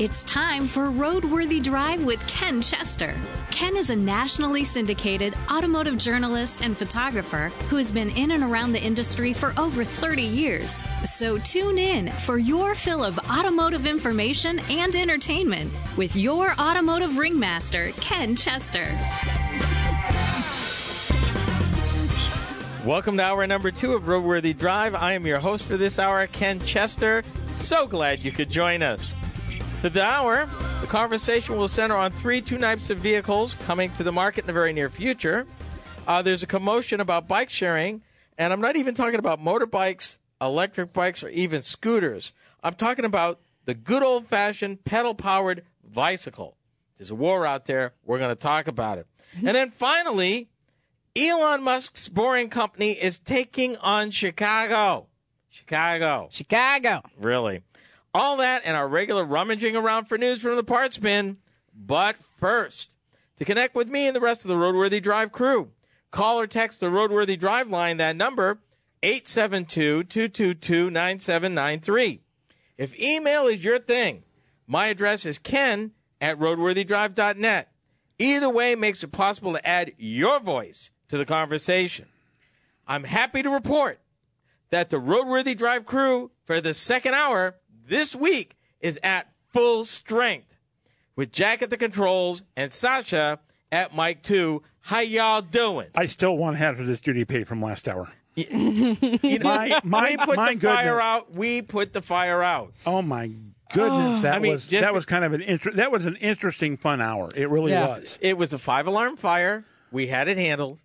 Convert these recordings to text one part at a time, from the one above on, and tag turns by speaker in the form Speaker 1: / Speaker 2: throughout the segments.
Speaker 1: It's time for Roadworthy Drive with Ken Chester. Ken is a nationally syndicated automotive journalist and photographer who has been in and around the industry for over 30 years. So tune in for your fill of automotive information and entertainment with your automotive ringmaster, Ken Chester.
Speaker 2: Welcome to hour number two of Roadworthy Drive. I am your host for this hour, Ken Chester. So glad you could join us. For the hour, the conversation will center on three two types of vehicles coming to the market in the very near future. Uh, there's a commotion about bike sharing, and I'm not even talking about motorbikes, electric bikes, or even scooters. I'm talking about the good old fashioned pedal powered bicycle. There's a war out there. We're going to talk about it. And then finally, Elon Musk's Boring Company is taking on Chicago. Chicago.
Speaker 3: Chicago.
Speaker 2: Really. All that and our regular rummaging around for news from the parts bin. But first, to connect with me and the rest of the Roadworthy Drive crew, call or text the Roadworthy Drive line, that number, 872-222-9793. If email is your thing, my address is ken at roadworthydrive.net. Either way makes it possible to add your voice to the conversation. I'm happy to report that the Roadworthy Drive crew for the second hour this week is at full strength with Jack at the controls and Sasha at mic two. How y'all doing?
Speaker 4: I still want half of this duty paid from last hour.
Speaker 2: You know,
Speaker 4: My- my-
Speaker 2: we put
Speaker 4: my
Speaker 2: the fire
Speaker 4: goodness.
Speaker 2: out. We put the fire out.
Speaker 4: Oh my goodness, oh. that
Speaker 2: I mean,
Speaker 4: was
Speaker 2: just-
Speaker 4: that was kind of an inter- that was an interesting fun hour. It really
Speaker 3: Yeah.
Speaker 4: was.
Speaker 2: It was a five alarm fire. We had it handled.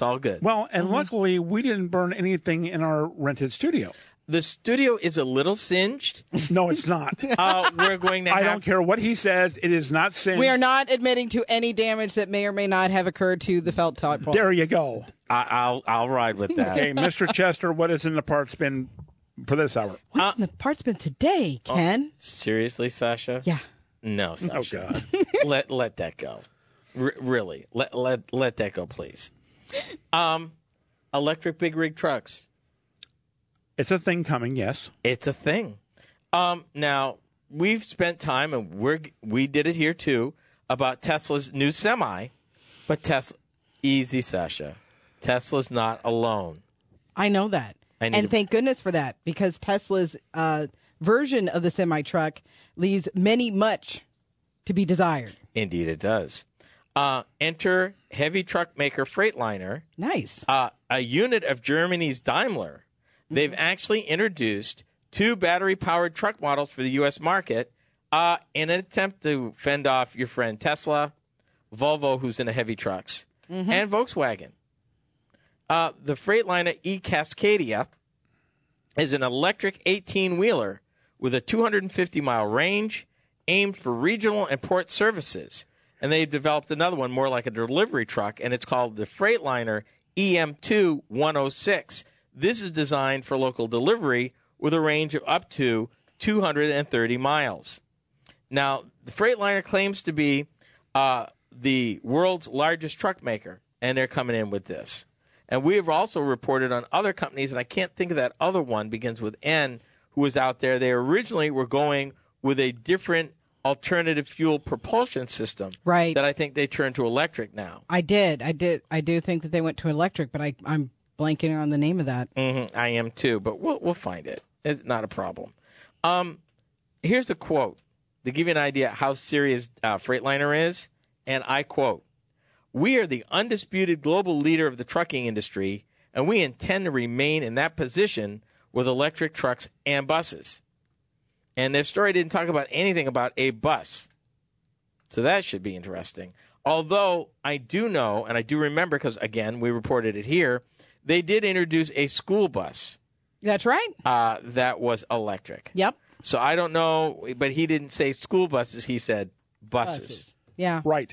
Speaker 2: It's all good.
Speaker 4: Well, and
Speaker 2: Mm-hmm.
Speaker 4: luckily we didn't burn anything in our rented studio.
Speaker 2: the studio is a little singed.
Speaker 4: No, it's not.
Speaker 2: Uh, we're going to
Speaker 4: I
Speaker 2: have
Speaker 4: don't care what he says. It is not singed.
Speaker 3: We are not admitting to any damage that may or may not have occurred to the felt top pole.
Speaker 4: There you go.
Speaker 2: I, I'll I'll ride with that.
Speaker 4: Okay, Mr. Chester, what is in the parts bin for this hour?
Speaker 3: What's in the parts bin today, Ken?
Speaker 2: Seriously, Sasha?
Speaker 3: Yeah.
Speaker 2: No,
Speaker 4: Oh God.
Speaker 2: let let that go. R- really, let let let that go, please. Um, electric big rig trucks.
Speaker 4: It's a thing coming. Yes.
Speaker 2: It's a thing. Um, now we've spent time, and we're we did it here too about Tesla's new semi, but Tesla, easy, Sasha. Tesla's not alone.
Speaker 3: I know that.
Speaker 2: I
Speaker 3: and
Speaker 2: to-
Speaker 3: thank goodness for that because Tesla's uh, version of the semi truck leaves many much to be desired.
Speaker 2: Indeed, it does. Uh, enter heavy truck maker Freightliner.
Speaker 3: Nice.
Speaker 2: uh, a unit of Germany's Daimler. They've actually introduced two battery powered truck models for the U.S. market uh, in an attempt to fend off your friend Tesla, Volvo, who's into heavy trucks, and Volkswagen. Uh, the Freightliner E Cascadia is an electric 18 wheeler with a 250 mile range aimed for regional and port services. And they've developed another one more like a delivery truck, and it's called the Freightliner E EM2 106. This is designed for local delivery with a range of up to 230 miles. Now, the Freightliner claims to be uh, the world's largest truck maker, and they're coming in with this. And we have also reported on other companies, and I can't think of that other one, begins with N, who was out there. They originally were going with a different alternative fuel propulsion system.
Speaker 3: Right.
Speaker 2: That I think they turned to electric now.
Speaker 3: I did. I did. I do think that they went to electric, but I, I'm blanking on the name of that.
Speaker 2: hmm I am too, but we'll we'll find it. It's not a problem. Um, here's a quote to give you an idea how serious uh, Freightliner is, and I quote: "We are the undisputed global leader of the trucking industry, and we intend to remain in that position with electric trucks and buses." And their story didn't talk about anything about a bus. So that should be interesting. Although I do know, and I do remember because again, we reported it here, they did introduce a school bus
Speaker 3: That's right.
Speaker 2: uh, that was electric.
Speaker 3: Yep.
Speaker 2: So I don't know, but he didn't say school buses. He said buses.
Speaker 3: Yeah.
Speaker 4: Right.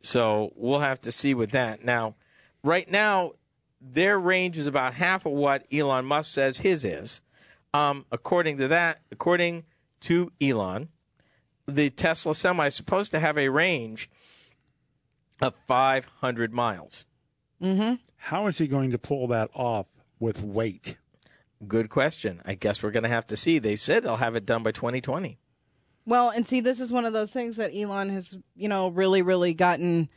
Speaker 2: So we'll have to see with that. Now, right now, their range is about half of what Elon Musk says his is. Um, according to that, according to Elon, the Tesla Semi is supposed to have a range of 500 miles.
Speaker 4: Mm-hmm. How is he going to pull that off with weight?
Speaker 2: Good question. I guess we're going to have to see. They said they'll have it done by 2020.
Speaker 3: Well, and see, this is one of those things that Elon has, you know, really, really gotten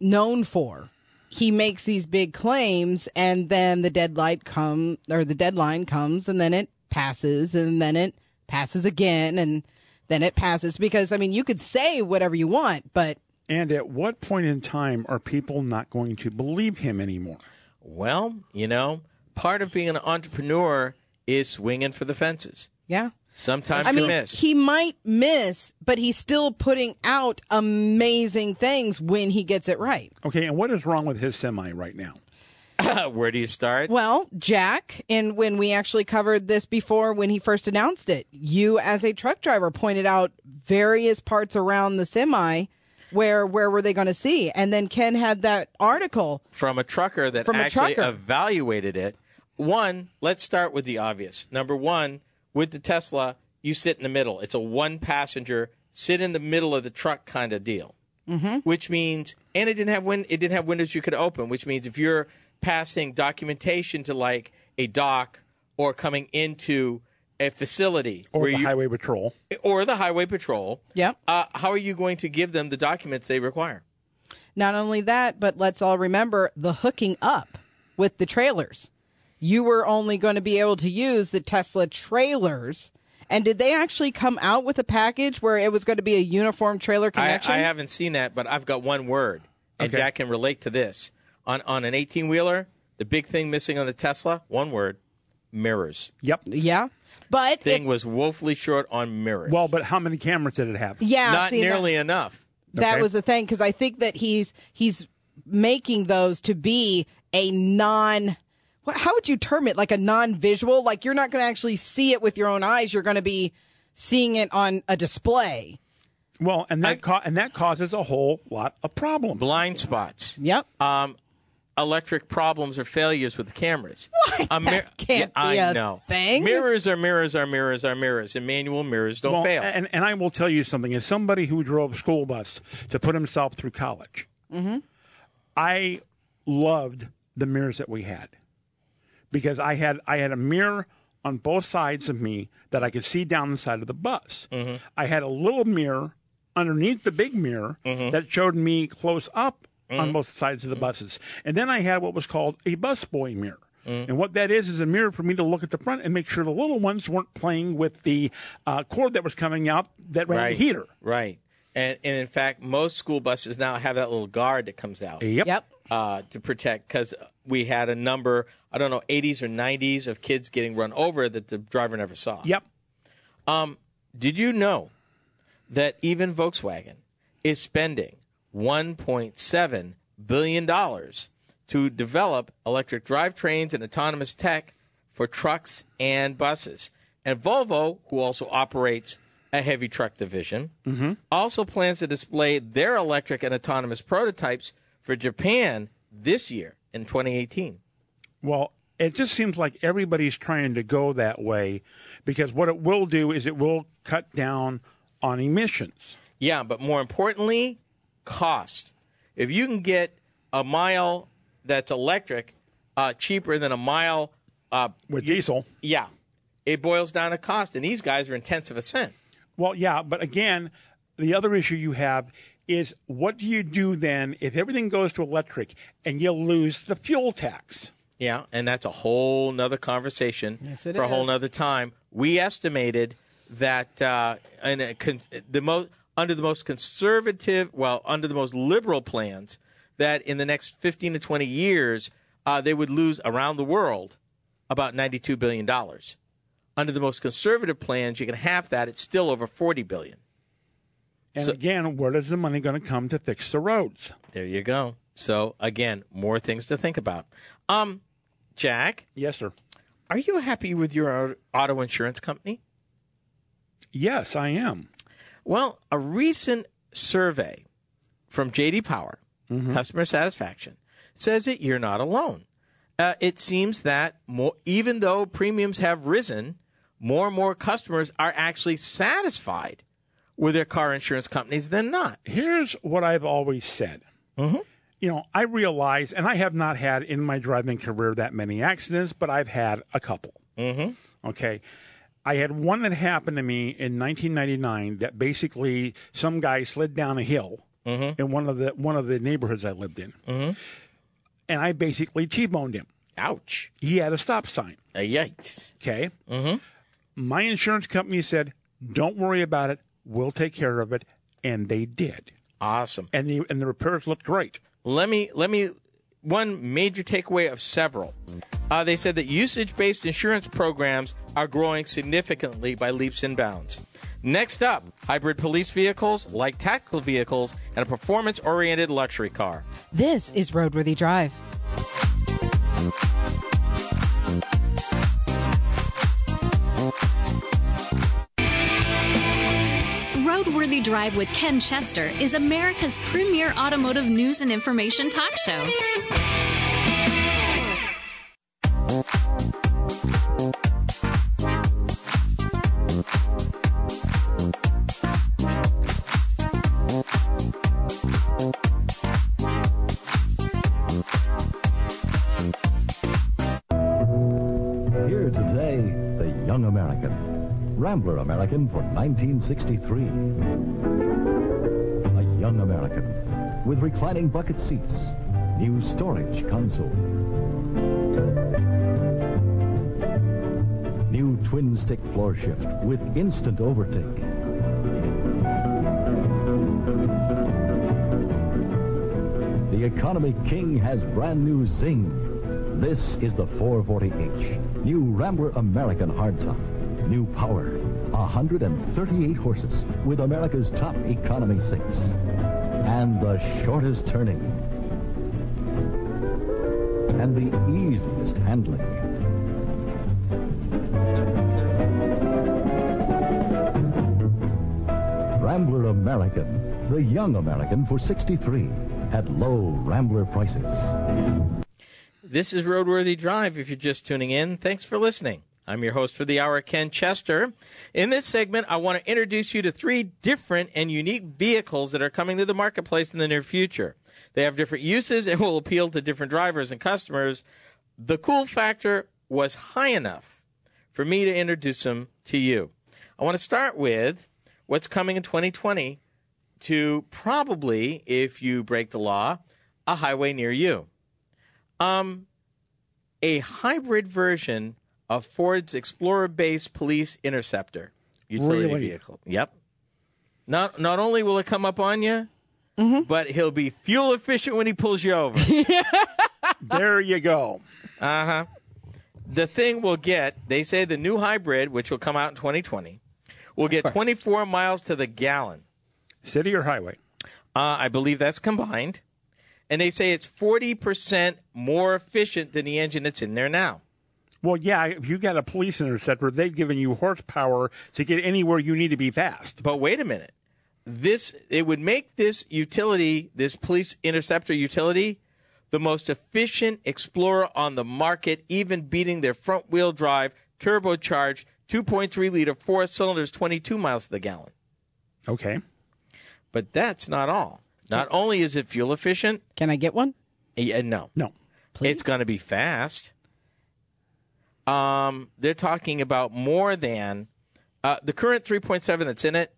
Speaker 3: known for. He makes these big claims, and then the deadline come or the deadline comes, and then it passes, and then it passes again, and then it passes. Because I mean, you could say whatever you want, but
Speaker 4: And at what point in time are people not going to believe him anymore?
Speaker 2: Well, you know, part of being an entrepreneur is swinging for the fences.
Speaker 3: yeah.
Speaker 2: Sometimes
Speaker 3: I
Speaker 2: you
Speaker 3: mean,
Speaker 2: miss.
Speaker 3: he might miss, but he's still putting out amazing things when he gets it right.
Speaker 4: Okay, and what is wrong with his semi right now?
Speaker 2: Where do you start?
Speaker 3: Well, Jack, and when we actually covered this before when he first announced it, you as a truck driver pointed out various parts around the semi where where were they going to see? And then Ken had that article.
Speaker 2: From a trucker that
Speaker 3: From
Speaker 2: actually
Speaker 3: trucker.
Speaker 2: evaluated it. One, let's start with the obvious. Number one, with the Tesla, you sit in the middle. It's a one passenger, sit in the middle of the truck kind of deal. Mm-hmm. Which means, and it didn't have win- it didn't have windows you could open. Which means if you're passing documentation to like a dock or coming into a facility
Speaker 4: Or the
Speaker 2: you,
Speaker 4: highway patrol?
Speaker 2: or the highway patrol,
Speaker 3: Yep.
Speaker 2: uh, how are you going to give them the documents they require?
Speaker 3: Not only that, but let's all remember the hooking up with the trailers. You were only going to be able to use the Tesla trailers. And did they actually come out with a package where it was going to be a uniform trailer
Speaker 2: I,
Speaker 3: connection?
Speaker 2: I haven't seen that, but I've got one word, and
Speaker 4: Okay.
Speaker 2: Jack can relate to this. On on an eighteen wheeler, the big thing missing on the Tesla, one word, mirrors.
Speaker 4: Yep.
Speaker 3: Yeah. But the
Speaker 2: Thing
Speaker 3: it-
Speaker 2: was woefully short on mirrors.
Speaker 4: Well, but how many cameras did it have?
Speaker 3: yeah,
Speaker 2: not
Speaker 3: see, that-
Speaker 2: nearly enough.
Speaker 3: That
Speaker 4: Okay.
Speaker 3: was the thing because I think that he's he's making those to be a non. How would you term it? Like a non-visual? Like you're not going to actually see it with your own eyes. You're going to be seeing it on a display.
Speaker 4: Well, and that ca- and that causes a whole lot of problems.
Speaker 2: Blind spots.
Speaker 3: Yep.
Speaker 2: Um, electric problems or failures with the cameras.
Speaker 3: What?
Speaker 2: A
Speaker 3: That can't
Speaker 2: I
Speaker 3: be a
Speaker 2: know.
Speaker 3: thing.
Speaker 2: Mirrors are mirrors are mirrors are mirrors, and manual mirrors don't
Speaker 4: Well,
Speaker 2: fail.
Speaker 4: And, and I will tell you something. As somebody who drove a school bus to put himself through college, mm-hmm. I loved the mirrors that we had because I had I had a mirror on both sides of me that I could see down the side of the bus. Mm-hmm. I had a little mirror underneath the big mirror mm-hmm. that showed me close up on both sides of the buses, and then I had what was called a busboy mirror. And what that is is a mirror for me to look at the front and make sure the little ones weren't playing with the uh, cord that was coming out that ran
Speaker 2: right.
Speaker 4: the heater.
Speaker 2: Right. And, and in fact, most school buses now have that little guard that comes out.
Speaker 4: Yep.
Speaker 3: Yep.
Speaker 2: uh, to protect because we had a number, I don't know, 80s or 90s of kids getting run over that the driver never saw.
Speaker 4: Yep.
Speaker 2: Did you know that even Volkswagen is spending $1.7 billion to develop electric drivetrains and autonomous tech for trucks and buses? And Volvo, who also operates a heavy truck division, mm-hmm. also plans to display their electric and autonomous prototypes for Japan this year in 2018.
Speaker 4: Well, it just seems like everybody's trying to go that way because what it will do is it will cut down on emissions.
Speaker 2: Yeah, but more importantly, cost. If you can get a mile that's electric uh, cheaper than a mile, uh,
Speaker 4: With diesel.
Speaker 2: yeah, it boils down to cost. And these guys are in tenths of a cent.
Speaker 4: Well, yeah, but again, the other issue you have is what do you do then if everything goes to electric and you lose the fuel tax?
Speaker 2: Yeah, and that's a whole nother conversation
Speaker 3: Yes, it
Speaker 2: for a whole
Speaker 3: is.
Speaker 2: nother time. We estimated that uh, in a con- the most under the most conservative, well, under the most liberal plans, that in the next fifteen to twenty years, uh, they would lose around the world about ninety-two billion dollars. Under the most conservative plans, you can half that; it's still over 40 billion.
Speaker 4: And again, where is the money going to come to fix the roads?
Speaker 2: There you go. So again, more things to think about. Um, Jack,
Speaker 4: Yes, sir.
Speaker 2: are you happy with your auto insurance company?
Speaker 4: Yes, I am.
Speaker 2: Well, a recent survey from JD Power, customer satisfaction, says that you're not alone. Uh, it seems that more, even though premiums have risen, more and more customers are actually satisfied with their car insurance companies than not.
Speaker 4: Here's what I've always said. you know, I realize, and I have not had in my driving career that many accidents, but I've had a couple. Mm-hmm. Okay. I had one that happened to me in 1999 that basically some guy slid down a hill in one of the one of the neighborhoods I lived in, mm-hmm. and I basically t-boned him.
Speaker 2: Ouch.
Speaker 4: He had a stop sign.
Speaker 2: Uh, yikes.
Speaker 4: Okay. Mm-hmm. My insurance company said, "Don't worry about it. We'll take care of it," and they did.
Speaker 2: Awesome.
Speaker 4: And the and the repairs looked great.
Speaker 2: let me let me one major takeaway of several. Uh, they said that usage-based insurance programs are growing significantly by leaps and bounds. Next up hybrid police vehicles like tactical vehicles and a performance-oriented luxury car.
Speaker 3: This is Roadworthy Drive.
Speaker 1: Drive with Ken Chester is America's premier automotive news and information talk show.
Speaker 5: Rambler American for 1963. A Young American with reclining bucket seats, new storage console, new twin stick floor shift with instant overtake. The Economy King has brand new Zing. This is the 440H, new Rambler American hardtop. New power, 138 horses with America's top economy seats. And the shortest turning. And the easiest handling. Rambler American, the young American for 63 at low Rambler prices.
Speaker 2: this is roadworthy drive if you're just tuning in thanks for listening i'm your host for the hour ken chester in this segment i want to introduce you to three different and unique vehicles that are coming to the marketplace in the near future they have different uses and will appeal to different drivers and customers the cool factor was high enough for me to introduce them to you. I want to start with what's coming in 2020 to probably, if you break the law, a highway near you. Um, a hybrid version of Ford's Explorer-based Police Interceptor utility
Speaker 4: Really?
Speaker 2: vehicle. Yep. Not not only will it come up on you, but he'll be fuel efficient when he pulls you over.
Speaker 4: There you go. Uh huh.
Speaker 2: The thing will get, they say the new hybrid, which will come out in 2020, will get 24 miles to the gallon.
Speaker 4: City or highway?
Speaker 2: Uh, I believe that's combined. And they say it's 40% more efficient than the engine that's in there now.
Speaker 4: Well, yeah. If you got a police interceptor, they've given you horsepower to get anywhere you need to be fast.
Speaker 2: But wait a minute. This it would make this utility, this police interceptor utility, the most efficient Explorer on the market, even beating their front wheel drive, turbocharged 2.3 liter four cylinders, 22 miles to the gallon.
Speaker 4: Okay.
Speaker 2: But that's not all. Not only is it fuel efficient,
Speaker 3: Can I get one?
Speaker 2: yeah, no,
Speaker 4: No. Please?
Speaker 2: It's going to be fast. Um, they're talking about more than uh, the current 3.7 that's in it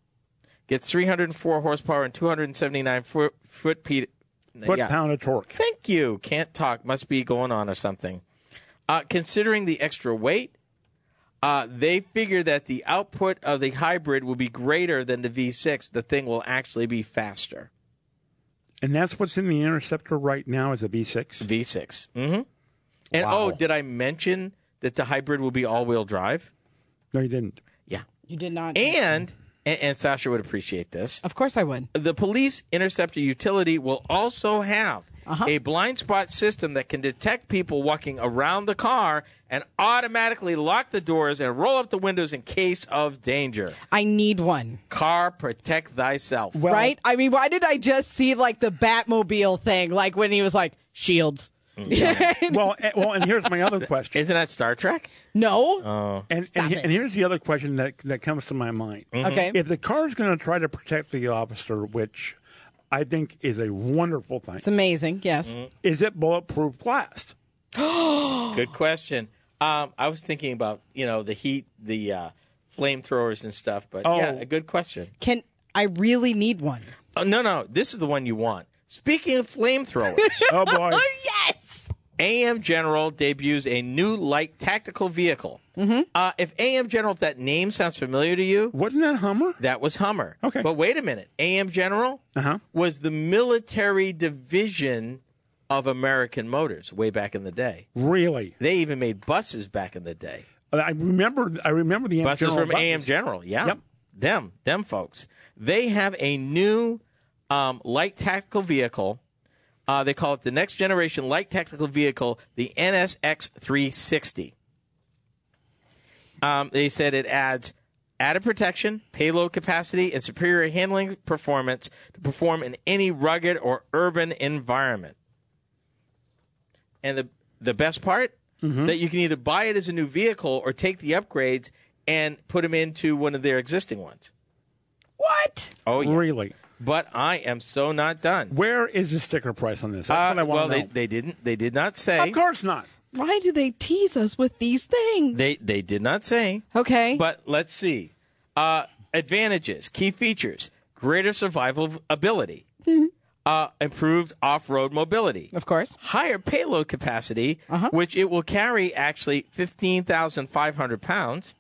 Speaker 2: gets 304 horsepower and 279 foot foot pe-
Speaker 4: Foot
Speaker 2: yeah.
Speaker 4: pound of torque.
Speaker 2: Thank you. Can't talk. Must be going on or something. Uh, considering the extra weight, uh, they figure that the output of the hybrid will be greater than the V6. The thing will actually be faster.
Speaker 4: And that's what's in the interceptor right now is a V6.
Speaker 2: V6. Mm-hmm. And
Speaker 4: Wow.
Speaker 2: oh, did I mention that the hybrid will be all-wheel drive?
Speaker 4: No, you didn't.
Speaker 2: Yeah.
Speaker 3: You did not.
Speaker 2: And and, and Sasha would appreciate this.
Speaker 3: of course I would.
Speaker 2: The police interceptor utility will also have uh-huh. a blind spot system that can detect people walking around the car and automatically lock the doors and roll up the windows in case of danger.
Speaker 3: I need one.
Speaker 2: Car protect thyself.
Speaker 4: Well,
Speaker 3: right? I mean, why did I just see like the Batmobile thing, like when he was like shields?
Speaker 4: Well, and, well, and here's my other question.
Speaker 2: Isn't that Star Trek?
Speaker 3: no.
Speaker 4: And
Speaker 3: Stop
Speaker 4: and, he-
Speaker 3: it.
Speaker 4: and here's the other question that that comes to my mind.
Speaker 2: Mm-hmm.
Speaker 3: Okay.
Speaker 4: If the car is going to try to protect the officer, which I think is a wonderful thing.
Speaker 3: It's amazing. Yes.
Speaker 2: Mm-hmm.
Speaker 4: Is it bulletproof glass?
Speaker 2: Good question. Um, I was thinking about you know the heat, the uh, flamethrowers and stuff, but
Speaker 4: Oh.
Speaker 2: yeah, a good question.
Speaker 3: Can I really need one?
Speaker 2: Oh, no, no, this is the one you want. Speaking of flamethrowers,
Speaker 4: Oh boy.
Speaker 3: Oh yes.
Speaker 2: AM General debuts a new light tactical vehicle. Mm-hmm. Uh, if AM General, if that name sounds familiar to you,
Speaker 4: Wasn't that Hummer?
Speaker 2: that was Hummer.
Speaker 4: Okay.
Speaker 2: But wait a minute. AM General
Speaker 4: Uh-huh.
Speaker 2: was the military division of American Motors way back in the day.
Speaker 4: Really?
Speaker 2: They even made buses back in the day.
Speaker 4: I remember. I remember the
Speaker 2: Buses
Speaker 4: General
Speaker 2: from AM. General. Yeah.
Speaker 4: Yep.
Speaker 2: Them, them folks. They have a new um, light tactical vehicle. Uh, they call it the next generation light tactical vehicle, the NSX 360. Um, they said it adds added protection, payload capacity, and superior handling performance to perform in any rugged or urban environment. And the the best part that you can either buy it as a new vehicle or take the upgrades and put them into one of their existing ones.
Speaker 3: What?
Speaker 2: Oh yeah.
Speaker 4: Really?
Speaker 2: But I am so not done.
Speaker 4: Where is the sticker price on this? That's
Speaker 2: Uh,
Speaker 4: what I want
Speaker 2: well,
Speaker 4: to
Speaker 2: they,
Speaker 4: know.
Speaker 2: they didn't. They did not say.
Speaker 4: of course not.
Speaker 3: Why do they tease us with these things?
Speaker 2: They they did not say.
Speaker 3: Okay.
Speaker 2: But let's see. Uh, advantages, key features: greater survival ability, uh, improved off-road mobility,
Speaker 3: of course.
Speaker 2: higher payload capacity, which it will carry actually fifteen thousand five hundred pounds,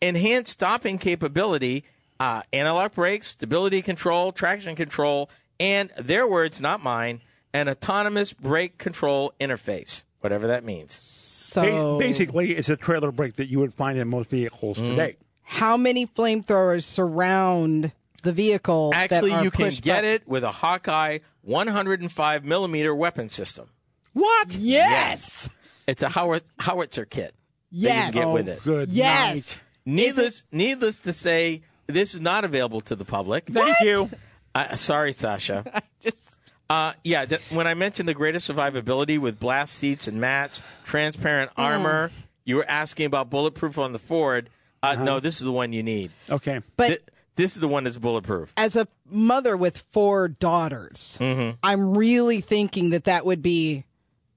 Speaker 2: enhanced stopping capability, uh, anti-lock brakes, stability control, traction control, and their words, not mine, an autonomous brake control interface, whatever that means.
Speaker 3: So
Speaker 4: Ba- Basically, it's a trailer brake that you would find in most vehicles
Speaker 2: Mm-hmm.
Speaker 4: today.
Speaker 3: how many flamethrowers surround the vehicle? that
Speaker 2: Actually,
Speaker 3: are
Speaker 2: you can
Speaker 3: pushed
Speaker 2: get
Speaker 3: up?
Speaker 2: it with a Hawkeye 105 millimeter weapon system.
Speaker 3: What? Yes.
Speaker 2: It's a howit- howitzer kit. that
Speaker 3: Yes.
Speaker 2: you can get
Speaker 4: oh,
Speaker 2: with it.
Speaker 4: good
Speaker 3: Yes.
Speaker 4: night.
Speaker 2: Needless, needless to say, this is not available to the public.
Speaker 4: Thank you.
Speaker 2: Uh, sorry, Sasha.
Speaker 3: Just
Speaker 2: Uh, yeah, th- when I mentioned the greatest survivability with blast seats and mats, transparent armor, you were asking about bulletproof on the Ford. Uh, No, this is the one you need.
Speaker 4: Okay.
Speaker 3: but
Speaker 2: Th- this is the one that's bulletproof.
Speaker 3: as a mother with four daughters,
Speaker 2: Mm-hmm.
Speaker 3: I'm really thinking that that would be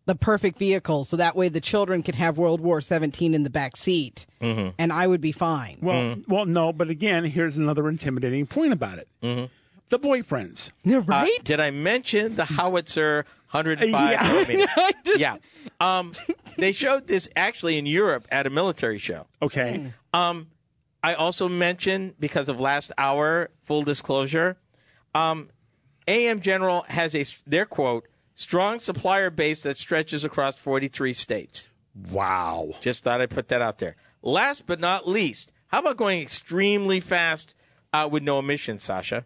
Speaker 3: the perfect vehicle, so that way the children could have World War 17 in the back seat,
Speaker 2: Mm-hmm.
Speaker 3: and I would be fine.
Speaker 4: Well, well, no, but again, here's another intimidating point about it.
Speaker 2: Mm-hmm.
Speaker 4: The boyfriends.
Speaker 2: Uh,
Speaker 3: right?
Speaker 2: did I mention the howitzer 105
Speaker 4: Yeah.
Speaker 2: millimeter? yeah. Um, they showed this actually in Europe at a military show.
Speaker 4: Okay.
Speaker 2: I also mentioned because of last hour, full disclosure, um, AM General has a their quote strong supplier base that stretches across 43 states.
Speaker 4: Wow.
Speaker 2: Just thought I'd put that out there. Last but not least, how about going extremely fast uh, with no emissions, Sasha?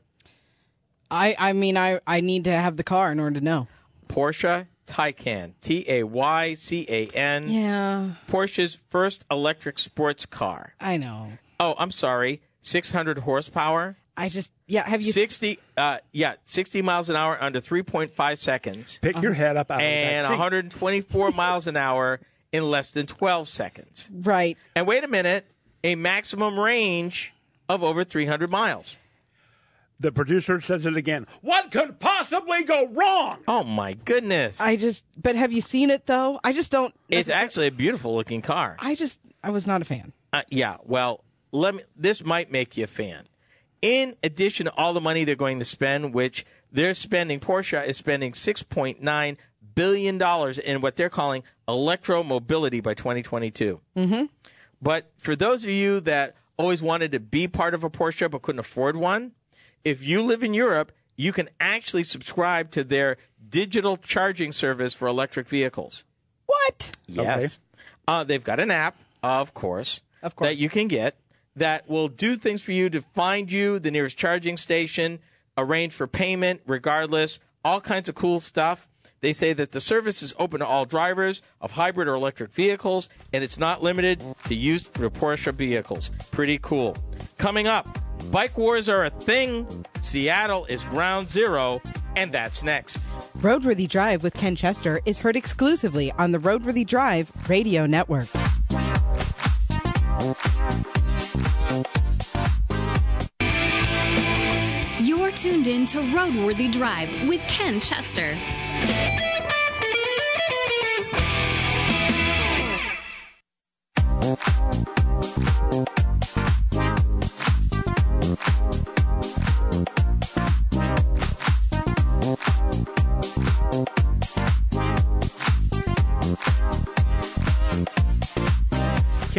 Speaker 3: I, I mean, I, I need to have the car in order to know.
Speaker 2: Porsche Taycan, T A Y C A N.
Speaker 3: Yeah,
Speaker 2: Porsche's first electric sports car.
Speaker 3: I know.
Speaker 2: Oh, I'm sorry, 600 horsepower.
Speaker 3: I just, yeah, have you
Speaker 2: 60 uh yeah 60 miles an hour under 3.5 seconds
Speaker 4: Pick your head up out
Speaker 2: and
Speaker 4: of that seat.
Speaker 2: 124 miles an hour in less than 12 seconds
Speaker 3: right?
Speaker 2: and wait a minute a maximum range of over 300 miles
Speaker 4: The producer says it again. What could possibly go wrong?
Speaker 2: oh my goodness
Speaker 3: I just, but have you seen it though? I just don't.
Speaker 2: it's actually a beautiful looking car
Speaker 3: I just, I was not a fan.
Speaker 2: uh, yeah well let me this might make you a fan in addition to all the money they're going to spend which they're spending porsche is spending 6.9 billion dollars in what they're calling electromobility by 2022 mm-hmm. but for those of you that always wanted to be part of a porsche but couldn't afford one if you live in europe you can actually subscribe to their digital charging service for electric vehicles
Speaker 3: What?
Speaker 2: Yes. Uh, they've got an app, of course,
Speaker 3: Of course.
Speaker 2: that you can get that will do things for you to find you the nearest charging station, arrange for payment, regardless, all kinds of cool stuff. They say that the service is open to all drivers of hybrid or electric vehicles, and it's not limited to use for Porsche vehicles. Pretty cool. Coming up, bike wars are a thing. Seattle is ground zero, and that's next.
Speaker 3: Roadworthy Drive with Ken Chester is heard exclusively on the Roadworthy Drive Radio Network.
Speaker 1: You're tuned in to Roadworthy Drive with Ken Chester.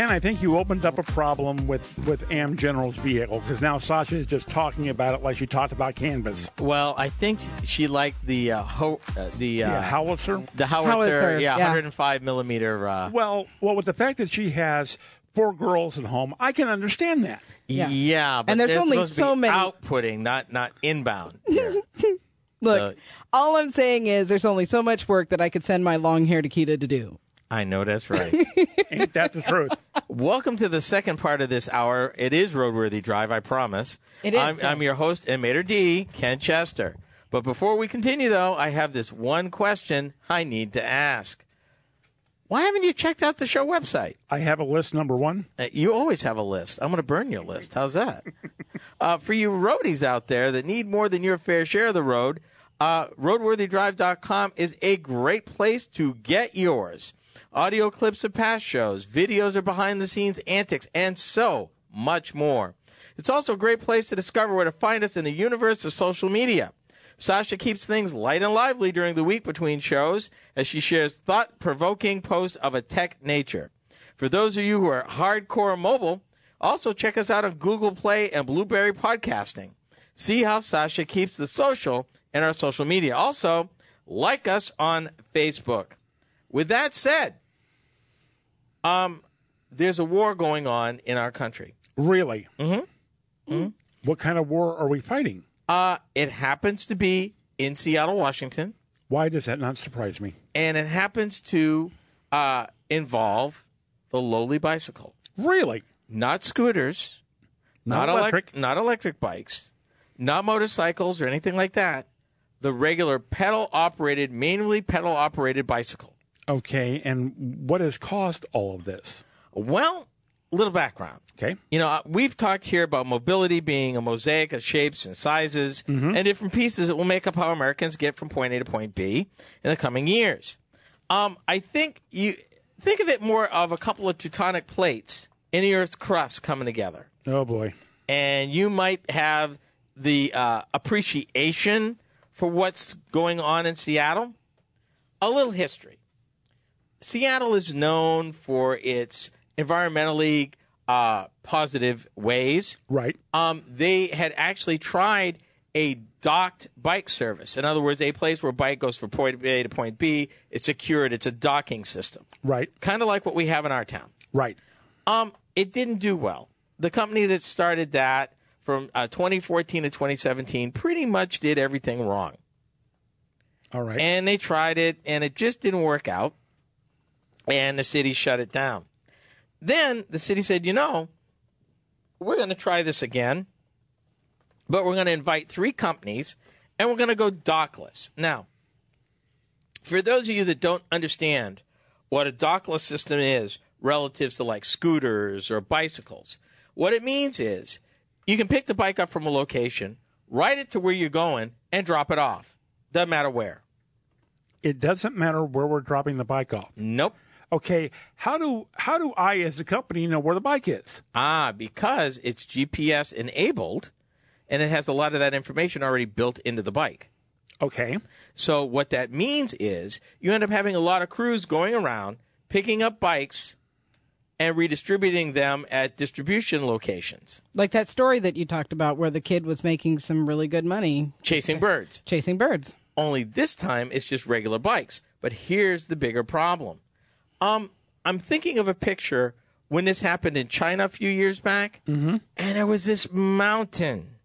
Speaker 4: Ken, I think you opened up a problem with, with Am General's vehicle because now Sasha is just talking about it like she talked about canvas.
Speaker 2: Well, I think she liked the uh, ho- uh, the uh,
Speaker 4: yeah, howitzer.
Speaker 2: the howitzer,
Speaker 3: Howitzer,
Speaker 2: yeah,
Speaker 3: yeah.
Speaker 2: 105 millimeter. Uh,
Speaker 4: Well, well, with the fact that she has four girls at home, I can understand that.
Speaker 2: yeah.
Speaker 3: Yeah.
Speaker 2: but
Speaker 3: And there's only
Speaker 2: supposed to
Speaker 3: so
Speaker 2: be
Speaker 3: many-
Speaker 2: outputting, not not inbound.
Speaker 3: Look,
Speaker 2: So-
Speaker 3: all I'm saying is there's only so much work that I could send my long haired Akita to do.
Speaker 2: I know that's right.
Speaker 4: Ain't that the truth?
Speaker 2: Welcome to the second part of this hour. It is Roadworthy Drive, I promise.
Speaker 3: It is,
Speaker 2: I'm. I'm your host and Mater D, Ken Chester. But before we continue, though, I have this one question I need to ask. Why haven't you checked out the show website?
Speaker 4: I have a list number one.
Speaker 2: Uh, You always have a list. I'm going to burn your list. How's that? uh, for you roadies out there that need more than your fair share of the road, uh, roadworthydrive.com is a great place to get yours. Audio clips of past shows, videos of behind the scenes antics, and so much more. It's also a great place to discover where to find us in the universe of social media. Sasha keeps things light and lively during the week between shows as she shares thought provoking posts of a tech nature. For those of you who are hardcore mobile, also check us out on Google Play and Blubrry Podcasting. See how Sasha keeps the social in our social media. Also, like us on Facebook. With that said, um, there's a war going on in our country.
Speaker 4: Really? Mm-hmm. What kind of war are we fighting?
Speaker 2: Uh, it happens to be in Seattle, Washington.
Speaker 4: Why does that not surprise me?
Speaker 2: and it happens to uh, involve the lowly bicycle,
Speaker 4: Really?
Speaker 2: not scooters,
Speaker 4: Not
Speaker 2: elec-
Speaker 4: electric.
Speaker 2: not electric bikes, not motorcycles or anything like that. The regular pedal operated, manually pedal operated bicycle.
Speaker 4: Okay, and what has caused all of this?
Speaker 2: Well, little background.
Speaker 4: Okay.
Speaker 2: You know, uh, we've talked here about mobility being a mosaic of shapes and sizes and different pieces that will make up how Americans get from point A to point B in the coming years. Um, I think you think of it more of a couple of tectonic plates in the Earth's crust coming together,
Speaker 4: Oh boy.
Speaker 2: and you might have the uh, appreciation for what's going on in Seattle. A little history. Seattle is known for its environmentally uh, positive ways.
Speaker 4: Right.
Speaker 2: Um, they had actually tried a docked bike service. In other words, a place where a bike goes from point A to point B. It's secured. It's a docking system,
Speaker 4: Right.
Speaker 2: kind of like what we have in our town.
Speaker 4: Right.
Speaker 2: Um, it didn't do well. The company that started that from uh, 2014 to 2017 pretty much did everything wrong
Speaker 4: All right.
Speaker 2: and they tried it and it just didn't work out and the city shut it down then the city said you know we're going to try this again but we're going to invite three companies and we're going to go dockless now for those of you that don't understand what a dockless system is relative to like scooters or bicycles what it means is you can pick the bike up from a location ride it to where you're going and drop it off doesn't matter where
Speaker 4: it doesn't matter where we're dropping the bike off.
Speaker 2: Nope.
Speaker 4: Okay. How do how do I as a company know where the bike is?
Speaker 2: Ah, because it's GPS enabled and it has a lot of that information already built into the bike.
Speaker 4: Okay.
Speaker 2: So what that means is you end up having a lot of crews going around picking up bikes and redistributing them at distribution locations,
Speaker 3: Like that story that you talked about where the kid was making some really good money
Speaker 2: chasing birds.
Speaker 3: chasing birds.
Speaker 2: Only this time it's just regular bikes. But here's the bigger problem. Um, I'm thinking of a picture when this happened in China a few years back, and there was this mountain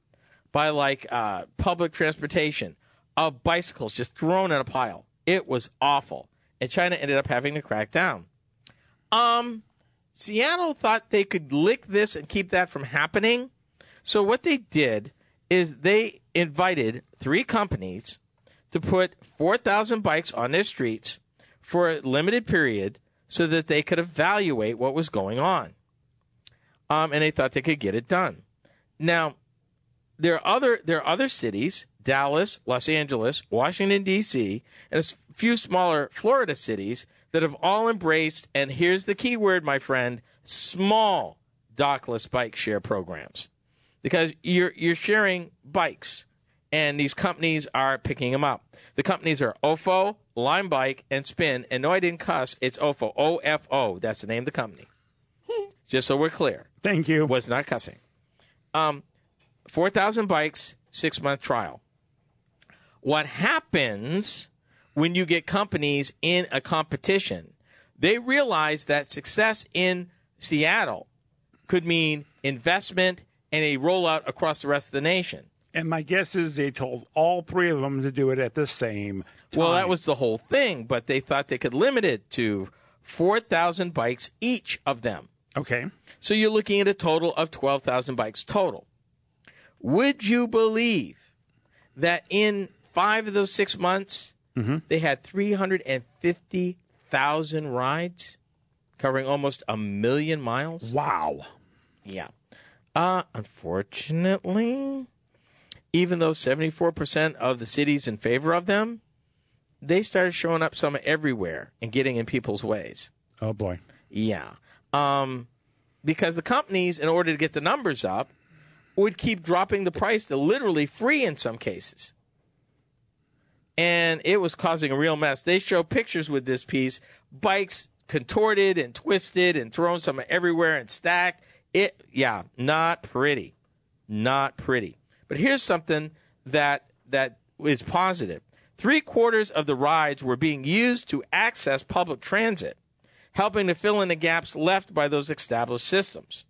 Speaker 2: by like uh, public transportation of bicycles just thrown in a pile. It was awful, and China ended up having to crack down. Um, Seattle thought they could lick this and keep that from happening. So what they did is they invited three companies to put 4,000 bikes on their streets for a limited period so that they could evaluate what was going on. Um, and they thought they could get it done. Now, there are other there are other cities, Dallas, Los Angeles, Washington D.C., and a few smaller Florida cities that have all embraced. And here's the key word, my friend: small dockless bike share programs, because you're you're sharing bikes, and these companies are picking them up. The companies are Ofo, Lime Bike, and Spin. And no, I didn't cuss. It's Ofo, O F O. That's the name of the company. Just so we're clear
Speaker 4: Thank you.
Speaker 2: was not cussing. Um, 4,000 bikes, six month trial. What happens when you get companies in a competition? They realize that success in Seattle could mean investment and a rollout across the rest of the nation.
Speaker 4: And my guess is they told all three of them to do it at the same time.
Speaker 2: Well, that was the whole thing, but they thought they could limit it to 4,000 bikes each of them.
Speaker 4: okay.
Speaker 2: So you're looking at a total of 12,000 bikes total. Would you believe that in five of those six months, they had 350,000 rides covering almost a million miles?
Speaker 4: Wow.
Speaker 2: Yeah. Uh, unfortunately, even though 74% of the cities in favor of them, they started showing up some everywhere and getting in people's ways.
Speaker 4: Oh boy.
Speaker 2: Yeah. Um, because the companies, in order to get the numbers up, would keep dropping the price to literally free in some cases. And it was causing a real mess. They show pictures with this piece, bikes contorted and twisted and thrown some everywhere and stacked. It, yeah, not pretty. Not pretty. But here's something that, that is positive. Three quarters of the rides were being used to access public transit helping to fill in the gaps left by those established systems.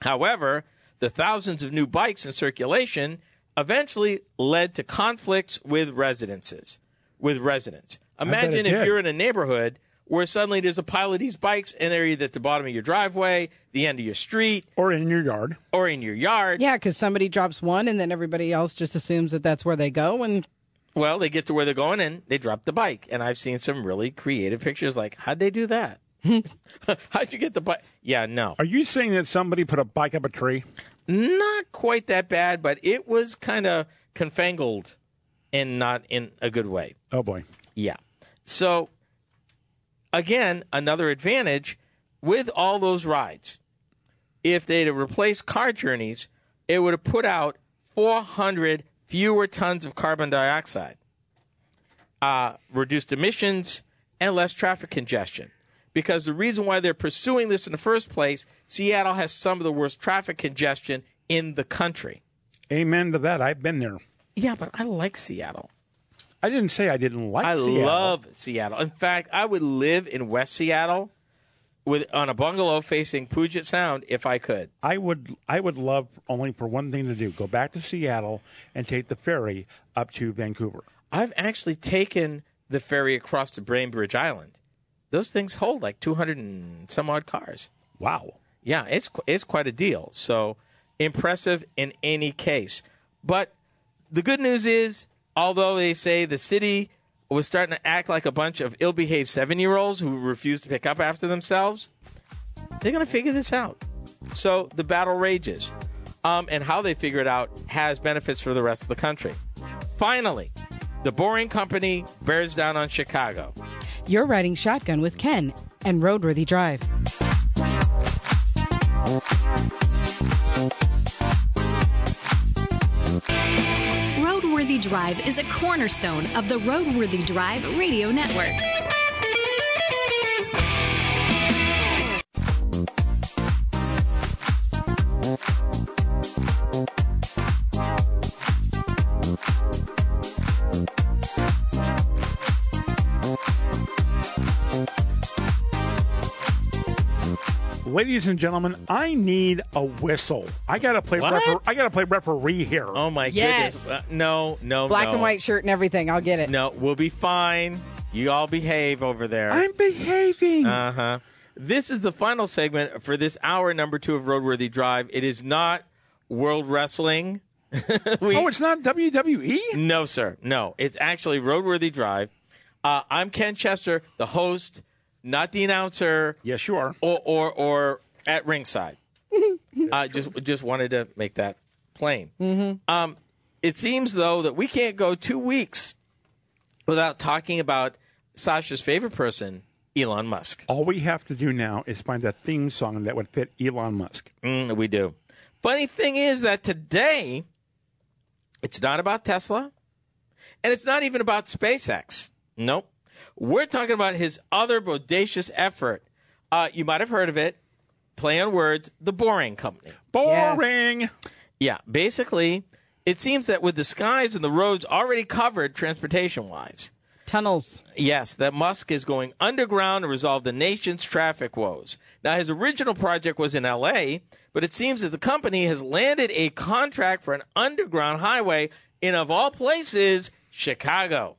Speaker 2: However, the thousands of new bikes in circulation eventually led to conflicts with residences, with residents. Imagine if
Speaker 4: did.
Speaker 2: you're in a neighborhood where suddenly there's a pile of these bikes and they're either at the bottom of your driveway, the end of your street,
Speaker 4: Or in your yard.
Speaker 2: or in your yard.
Speaker 3: Yeah, because somebody drops one and then everybody else just assumes that that's where they go. And
Speaker 2: Well, they get to where they're going and they drop the bike. And I've seen some really creative pictures like, how'd they do that? how'd you get the bike? Yeah, no.
Speaker 4: Are you saying that somebody put a bike up a tree?
Speaker 2: not quite that bad, but it was kind of confangled and not in a good way.
Speaker 4: Oh boy.
Speaker 2: Yeah. So, again, another advantage with all those rides. If they'd have replaced car journeys, it would have put out 400 fewer tons of carbon dioxide, uh, reduced emissions, and less traffic congestion. Because the reason why they're pursuing this in the first place, Seattle has some of the worst traffic congestion in the country.
Speaker 4: Amen to that. I've been there.
Speaker 2: Yeah, but I like Seattle.
Speaker 4: I didn't say I didn't like
Speaker 2: I
Speaker 4: Seattle.
Speaker 2: love Seattle. In fact, I would live in West Seattle with on a bungalow facing Puget Sound if I could.
Speaker 4: I would I would love only for one thing to do: go back to Seattle and take the ferry up to Vancouver.
Speaker 2: I've actually taken the ferry across to Bainbridge Island. Those things hold like 200 and some odd cars.
Speaker 4: Wow.
Speaker 2: Yeah, it's it's quite a deal. So impressive in any case. But the good news is, although they say the city was starting to act like a bunch of ill-behaved seven-year-olds who refuse to pick up after themselves, they're going to figure this out. So the battle rages, um, and how they figure it out has benefits for the rest of the country. Finally, the Boring Company bears down on Chicago.
Speaker 3: you're riding shotgun with Ken and Roadworthy Drive.
Speaker 1: Roadworthy Drive is a cornerstone of the Roadworthy Drive radio network.
Speaker 4: Ladies and gentlemen, I need a whistle. I gotta play.
Speaker 2: What?
Speaker 4: Refer- I gotta play referee here.
Speaker 2: Oh my
Speaker 3: Yes.
Speaker 2: goodness! Uh, no, no,
Speaker 3: Black
Speaker 2: no.
Speaker 3: and white shirt and everything. I'll get it.
Speaker 2: No, we'll be fine. You all behave over there.
Speaker 4: I'm behaving.
Speaker 2: Uh huh. This is the final segment for this hour number two of Roadworthy Drive. It is not World Wrestling. We-
Speaker 4: oh, it's not WWE.
Speaker 2: no, sir. No, it's actually Roadworthy Drive. Uh, I'm Ken Chester, the host, not the announcer,
Speaker 4: Yes, you are.
Speaker 2: or or, or at ringside. uh, just just wanted to make that plain. Mm-hmm. Um, it seems though that we can't go two weeks without talking about Sasha's favorite person, Elon Musk.
Speaker 4: All we have to do now is find a theme song that would fit Elon Musk.
Speaker 2: Mm, we do. Funny thing is that today, it's not about Tesla, and it's not even about SpaceX. Nope. We're talking about his other bodacious effort. Uh, you might have heard of it. Play on words, the Boring Company.
Speaker 4: Boring.
Speaker 2: Yeah, basically, it seems that with the skies and the roads already covered transportation wise,
Speaker 3: Tunnels.
Speaker 2: Yes, that Musk is going underground to resolve the nation's traffic woes. Now, his original project was in LA, but it seems that the company has landed a contract for an underground highway in, of all places, Chicago.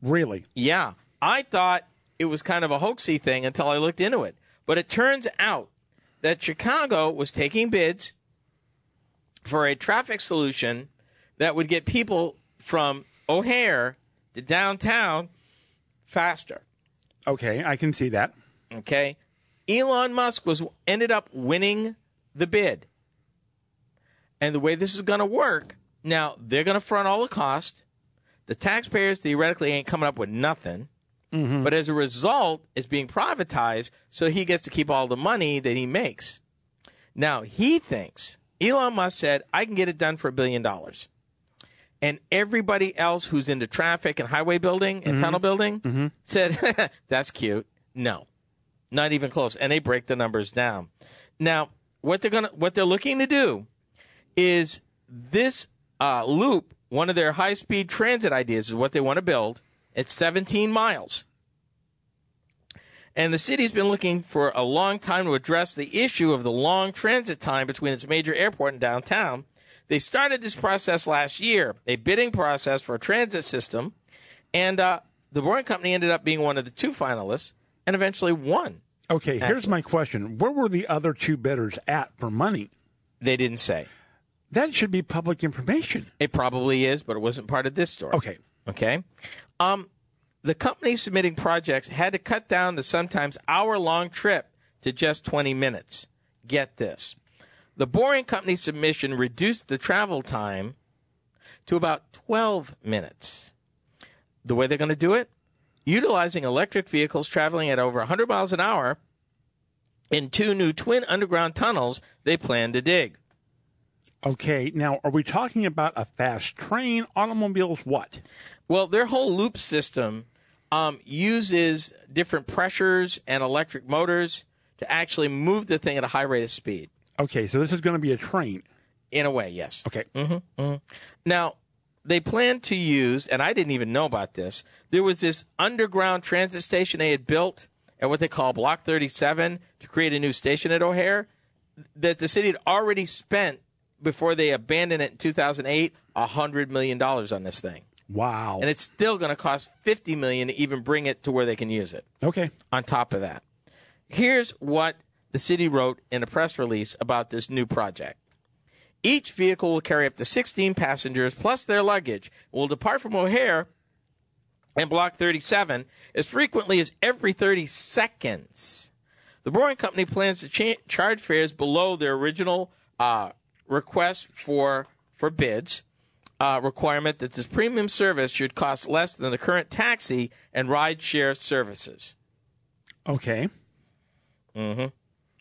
Speaker 4: Really?
Speaker 2: Yeah, I thought it was kind of a hoaxy thing until I looked into it. But it turns out that Chicago was taking bids for a traffic solution that would get people from O'Hare to downtown faster.
Speaker 4: Okay, I can see that.
Speaker 2: Okay. Elon Musk was ended up winning the bid. And the way this is going to work, now they're going to front all the cost. The taxpayers theoretically ain't coming up with nothing. Mm-hmm. But as a result, it's being privatized, so he gets to keep all the money that he makes. Now, he thinks, Elon Musk said, I can get it done for a billion dollars. And everybody else who's into traffic and highway building and mm-hmm. tunnel building mm-hmm. said, that's cute. No, not even close. And they break the numbers down. Now, what they're gonna, what they're looking to do is this uh, loop. One of their high speed transit ideas is what they want to build. It's 17 miles. And the city's been looking for a long time to address the issue of the long transit time between its major airport and downtown. They started this process last year, a bidding process for a transit system, and uh, the Boring Company ended up being one of the two finalists and eventually won.
Speaker 4: Okay, here's my question. Where were the other two bidders at for money?
Speaker 2: They didn't say.
Speaker 4: That should be public information.
Speaker 2: It probably is, but it wasn't part of this story.
Speaker 4: Okay.
Speaker 2: Okay. Um, the company submitting projects had to cut down the sometimes hour long trip to just 20 minutes. Get this. The Boring Company submission reduced the travel time to about 12 minutes. The way they're going to do it? Utilizing electric vehicles traveling at over 100 miles an hour in two new twin underground tunnels they plan to dig.
Speaker 4: Okay, now are we talking about a fast train, automobiles, what?
Speaker 2: Well, their whole loop system um, uses different pressures and electric motors to actually move the thing at a high rate of speed.
Speaker 4: Okay, so this is going to be a train.
Speaker 2: In a way, yes.
Speaker 4: Okay.
Speaker 2: Now, they plan to use, and I didn't even know about this, there was this underground transit station they had built at what they call Block 37 to create a new station at O'Hare that the city had already spent before they abandoned it in 2008 $100 million on this thing.
Speaker 4: Wow.
Speaker 2: And it's still going to cost 50 million to even bring it to where they can use it.
Speaker 4: okay.
Speaker 2: on top of that. Here's what the city wrote in a press release about this new project. Each vehicle will carry up to 16 passengers plus their luggage. Will depart from O'Hare and Block 37 as frequently as every 30 seconds. The Boring Company plans to cha- charge fares below their original uh, request for for bids. Uh, requirement that this premium service should cost less than the current taxi and ride share services.
Speaker 4: Okay. Mhm.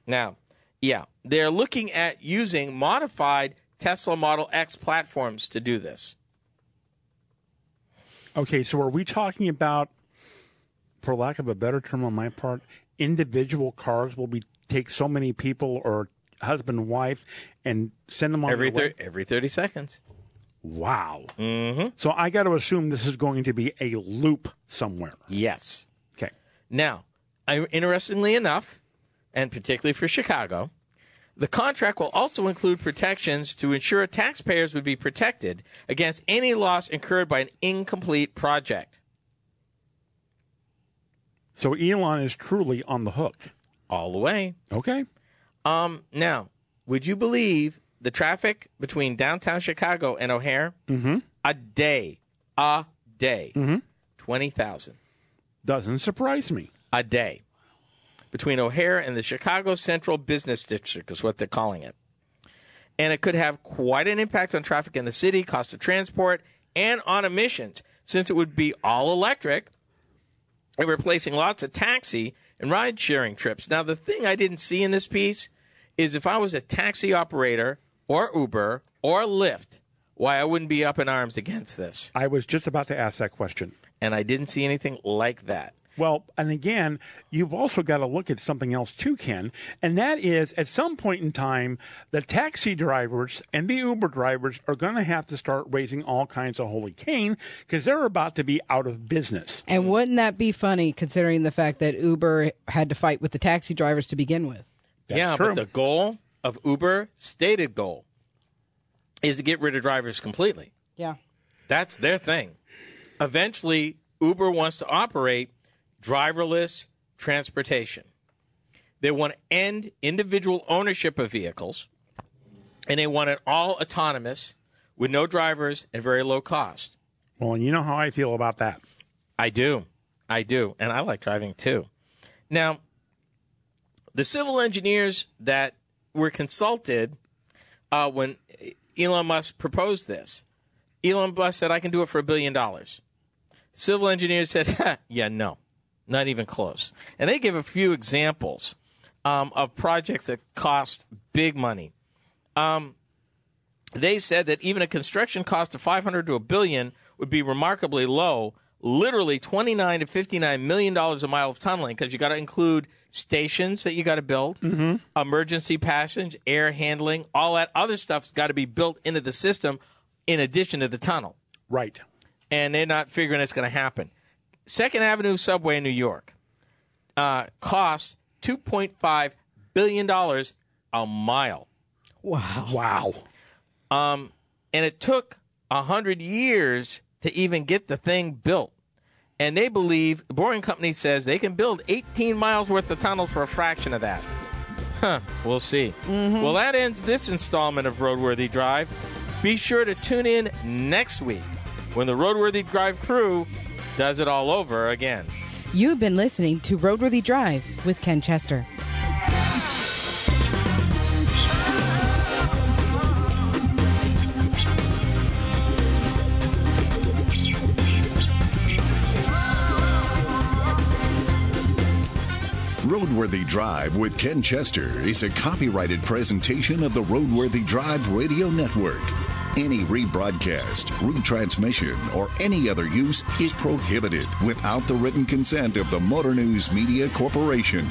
Speaker 2: Now, yeah, they're looking at using modified Tesla Model X platforms to do this.
Speaker 4: Okay, so are we talking about, for lack of a better term on my part, individual cars will be take so many people or husband and wife and send them on
Speaker 2: Every thir- every 30 seconds.
Speaker 4: Wow. Mm-hmm. So I got to assume this is going to be a loop somewhere.
Speaker 2: Yes.
Speaker 4: Okay.
Speaker 2: Now, I, interestingly enough, and particularly for Chicago, the contract will also include protections to ensure taxpayers would be protected against any loss incurred by an incomplete project.
Speaker 4: So Elon is truly on the hook.
Speaker 2: All the way.
Speaker 4: Okay.
Speaker 2: Um, now, would you believe the traffic between downtown Chicago and O'Hare? Mm-hmm. A day. A day. Mm-hmm. 20,000
Speaker 4: Doesn't surprise me.
Speaker 2: a day. Between O'Hare and the Chicago Central Business District is what they're calling it. and it could have quite an impact on traffic in the city, cost of transport, and on emissions, since it would be all electric and replacing lots of taxi and ride sharing trips. Now, the thing I didn't see in this piece is if I was a taxi operator or Uber or Lyft, why I wouldn't be up in arms against this.
Speaker 4: I was just about to ask that question.
Speaker 2: And I didn't see anything like that.
Speaker 4: Well, and again, you've also got to look at something else too, Ken, and that is at some point in time, the taxi drivers and the Uber drivers are going to have to start raising all kinds of holy cane because they're about to be out of business.
Speaker 3: And wouldn't that be funny considering the fact that Uber had to fight with the taxi drivers to begin with?
Speaker 4: That's
Speaker 2: yeah,
Speaker 4: true.
Speaker 2: but the goal of Uber, stated goal, is to get rid of drivers completely.
Speaker 3: Yeah.
Speaker 2: That's their thing. Eventually, Uber wants to operate driverless transportation. They want to end individual ownership of vehicles, and they want it all autonomous with no drivers and very low cost.
Speaker 4: Well, and you know how I feel about that.
Speaker 2: I do. I do. And I like driving too. Now, the civil engineers that were consulted uh, when Elon Musk proposed this, Elon Musk said, I can do it for a billion dollars. Civil engineers said, yeah, no, not even close. And they give a few examples um, of projects that cost big money. Um, they said that even a construction cost of 500 to a billion would be remarkably low literally 29 to 59 million dollars a mile of tunneling because you got to include stations that you got to build emergency passage air handling all that other stuff's got to be built into the system in addition to the tunnel
Speaker 4: Right.
Speaker 2: and they're not figuring it's going to happen second avenue subway in new york uh, cost 2.5 billion dollars a mile
Speaker 3: Wow.
Speaker 4: Wow.
Speaker 2: Um, and it took a hundred years to even get the thing built. And they believe the Boring Company says they can build 18 miles worth of tunnels for a fraction of that. Huh, we'll see. Mm-hmm. Well, that ends this installment of Roadworthy Drive. Be sure to tune in next week when the Roadworthy Drive crew does it all over again.
Speaker 3: You've been listening to Roadworthy Drive with Ken Chester.
Speaker 6: Roadworthy Drive with Ken Chester is a copyrighted presentation of the Roadworthy Drive Radio Network. Any rebroadcast, retransmission, or any other use is prohibited without the written consent of the Motor News Media Corporation.